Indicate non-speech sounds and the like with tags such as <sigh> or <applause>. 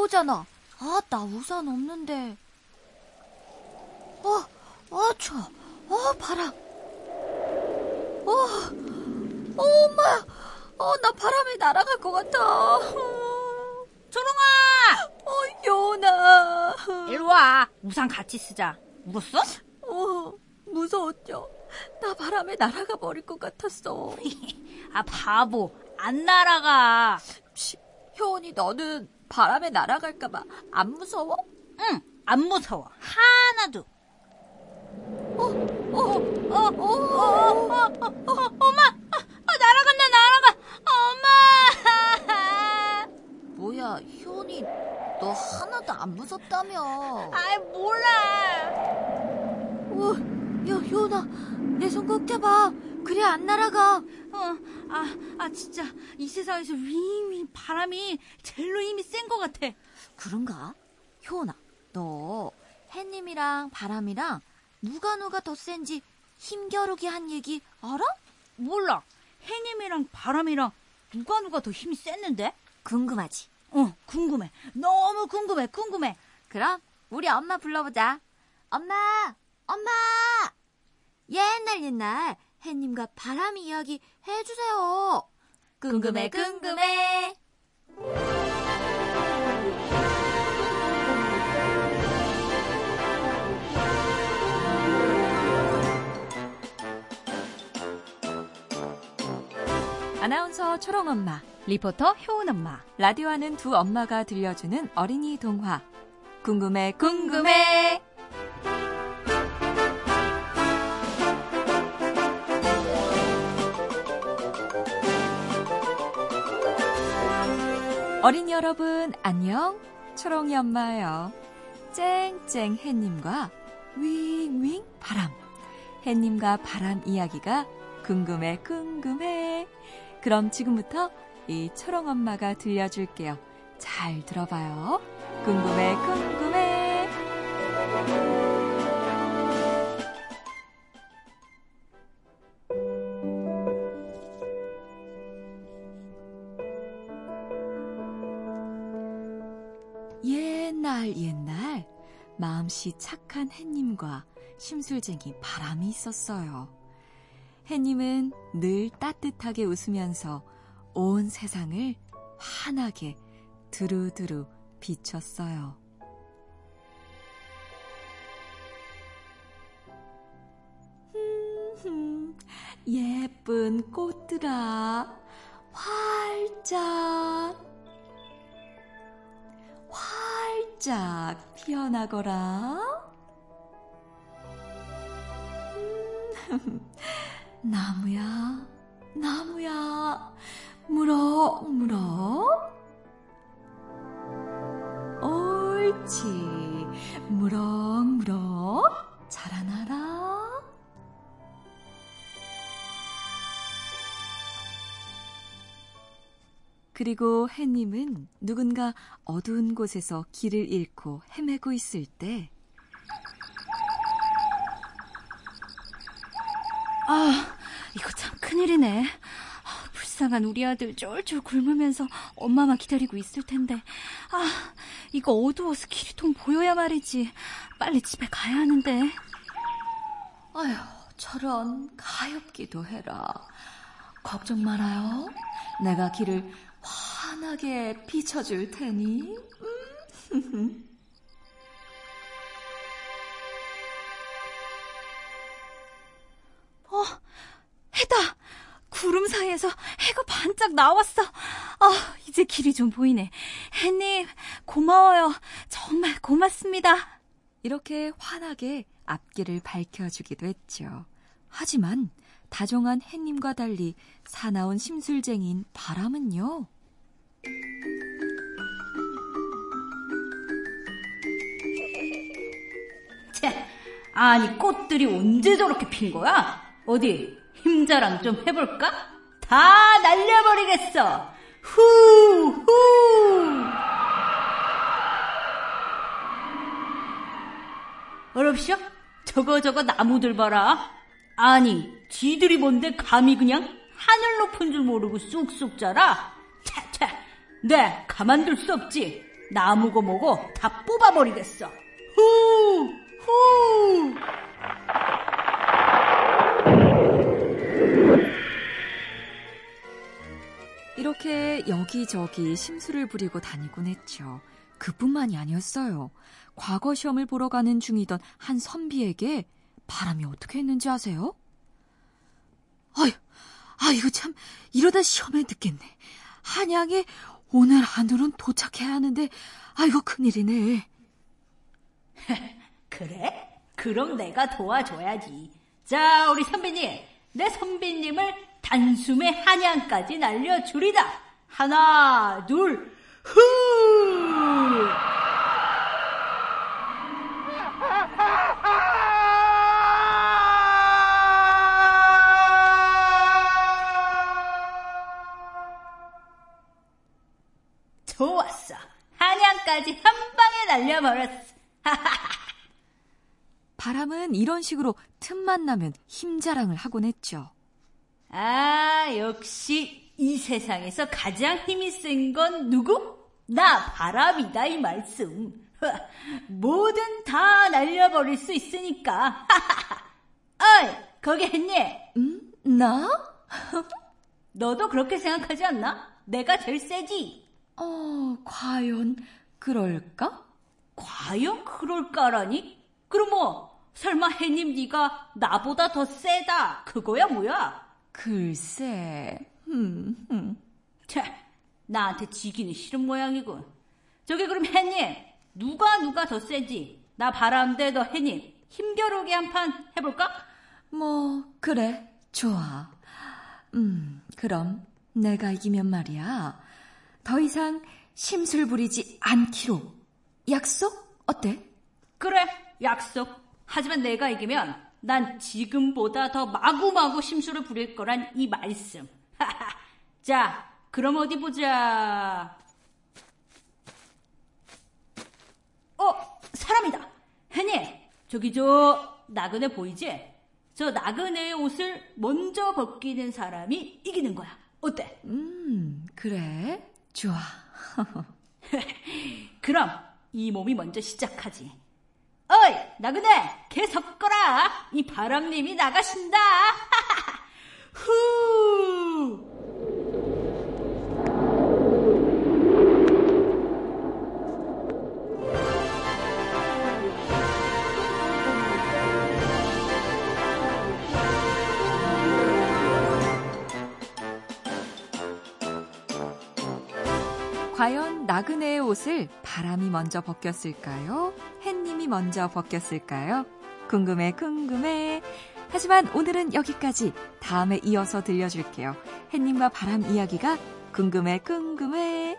오잖아. 아, 나 우산 없는데. 어, 어, 추워. 어, 바람. 어, 어, 엄마야. 어, 나 바람에 날아갈 것 같아. 초롱아! 어, 요나. 일로 와. 우산 같이 쓰자. 울었어? 어, 무서웠죠. 나 바람에 날아가 버릴 것 같았어. <laughs> 아, 바보. 안 날아가. 치, 효원이 너는 바람에 날아갈까봐 안 무서워? 응, 안 무서워. 하나도. 어, 어, 어, 어, 어, 어, 어, 어, 엄마! 아, 날아간다, 날아가! 엄마! 뭐야, 효원이 너 하나도 안 무섭다며. 아이, 몰라. 어, 야, 효원아, 내 손 꼭 잡아. 그래, 안 날아가. 어, 아, 아, 진짜, 이 세상에서 윙윙 바람이 제일로 힘이 센 것 같아. 그런가? 효원아, 너 햇님이랑 바람이랑 누가 누가 더 센지 힘겨루기 한 얘기 알아? 몰라. 해님이랑 바람이랑 누가 누가 더 힘이 셌는데? 궁금하지? 어, 궁금해. 너무 궁금해, 궁금해. 그럼 우리 엄마 불러보자. 엄마, 엄마. 옛날 옛날 햇님과 바람이 이야기 해주세요. 궁금해, 궁금해. 아나운서 초롱엄마, 리포터 효은 엄마. 라디오 하는 두 엄마가 들려주는 어린이 동화. 궁금해, 궁금해. 어린이 여러분, 안녕. 초롱이 엄마예요. 쨍쨍 햇님과 윙윙 바람. 햇님과 바람 이야기가 궁금해, 궁금해. 그럼 지금부터 이 초롱 엄마가 들려줄게요. 잘 들어봐요. 궁금해, 궁금해. 마음씨 착한 햇님과 심술쟁이 바람이 있었어요. 햇님은 늘 따뜻하게 웃으면서 온 세상을 환하게 두루두루 비췄어요. <laughs> 예쁜 꽃들아, 활짝, 활짝 피어나거라. 음, <laughs> 나무야, 나무야, 물어. 옳지. 무럭무럭 자라나라. 그리고 해님은 누군가 어두운 곳에서 길을 잃고 헤매고 있을 때 아, 이거 참 큰일이네. 아, 불쌍한 우리 아들 쫄쫄 굶으면서 엄마만 기다리고 있을 텐데. 아, 이거 어두워서 길이 통 보여야 말이지. 빨리 집에 가야 하는데. 아휴, 저런 가엾기도 해라. 걱정 말아요. 내가 길을 환하게 비춰줄 테니. 음. <laughs> 어, 해다! 구름 사이에서 해가 반짝 나왔어. 아, 이제 길이 좀 보이네. 해님, 고마워요. 정말 고맙습니다. 이렇게 환하게 앞길을 밝혀주기도 했죠. 하지만 다정한 해님과 달리 사나운 심술쟁이인 바람은요. 채, 아니 꽃들이 언제 저렇게 핀 거야? 어디 힘자랑 좀 해볼까? 다 날려버리겠어. 후 후. 어렵쇼? 저거 저거 나무들 봐라. 아니, 지들이 뭔데 감히 그냥 하늘 높은 줄 모르고 쑥쑥 자라? 네, 가만둘 수 없지. 나무고 뭐고 다 뽑아버리겠어. 후! 후! 이렇게 여기저기 심술을 부리고 다니곤 했죠. 그뿐만이 아니었어요. 과거 시험을 보러 가는 중이던 한 선비에게 바람이 어떻게 했는지 아세요? 아유, 아, 이거 참, 이러다 시험에 늦겠네. 한양에 오늘 안으론 도착해야 하는데, 아, 이거 큰일이네. <laughs> 그래? 그럼 내가 도와줘야지. 자, 우리 선배님. 내 선배님을 단숨에 한양까지 날려주리다. 하나, 둘, 후! 날려버렸어. <laughs> 바람은 이런 식으로 틈만 나면 힘자랑을 하곤 했죠. 아, 역시 이 세상에서 가장 힘이 센 건 누구? 나 바람이다 이 말씀. <laughs> 뭐든 다 날려버릴 수 있으니까. <laughs> 어이, 거기 했니? 음? 나? 너도 그렇게 생각하지 않나? 내가 제일 세지. 어, 과연 그럴까? 과연 그럴까라니? 그럼 뭐 설마 해님 네가 나보다 더 세다 그거야 뭐야? 글쎄, 음, 음. 차, 나한테 지기는 싫은 모양이군. 저기 그럼 해님 누가 누가 더 세지? 나 바람대 너 해님 힘겨루기 한 판 해볼까? 뭐, 그래, 좋아. 음, 그럼 내가 이기면 말이야. 더 이상 심술 부리지 않기로. 약속? 어때? 그래 약속. 하지만 내가 이기면 난 지금보다 더 마구마구 심술을 부릴 거란 이 말씀. 자, 그럼 어디 보자. 어, 사람이다. 해니, 저기 저 나그네 보이지? 저 나그네의 옷을 먼저 벗기는 사람이 이기는 거야. 어때? 음, 그래, 좋아. <laughs> <laughs> 그럼 이 몸이 먼저 시작하지. 어이, 나그네, 개 섞어라. 이 바람님이 나가신다. <laughs> 후. 과연 나그네의 옷을 바람이 먼저 벗겼을까요? 햇님이 먼저 벗겼을까요? 궁금해, 궁금해. 하지만 오늘은 여기까지. 다음에 이어서 들려줄게요. 햇님과 바람 이야기가 궁금해, 궁금해.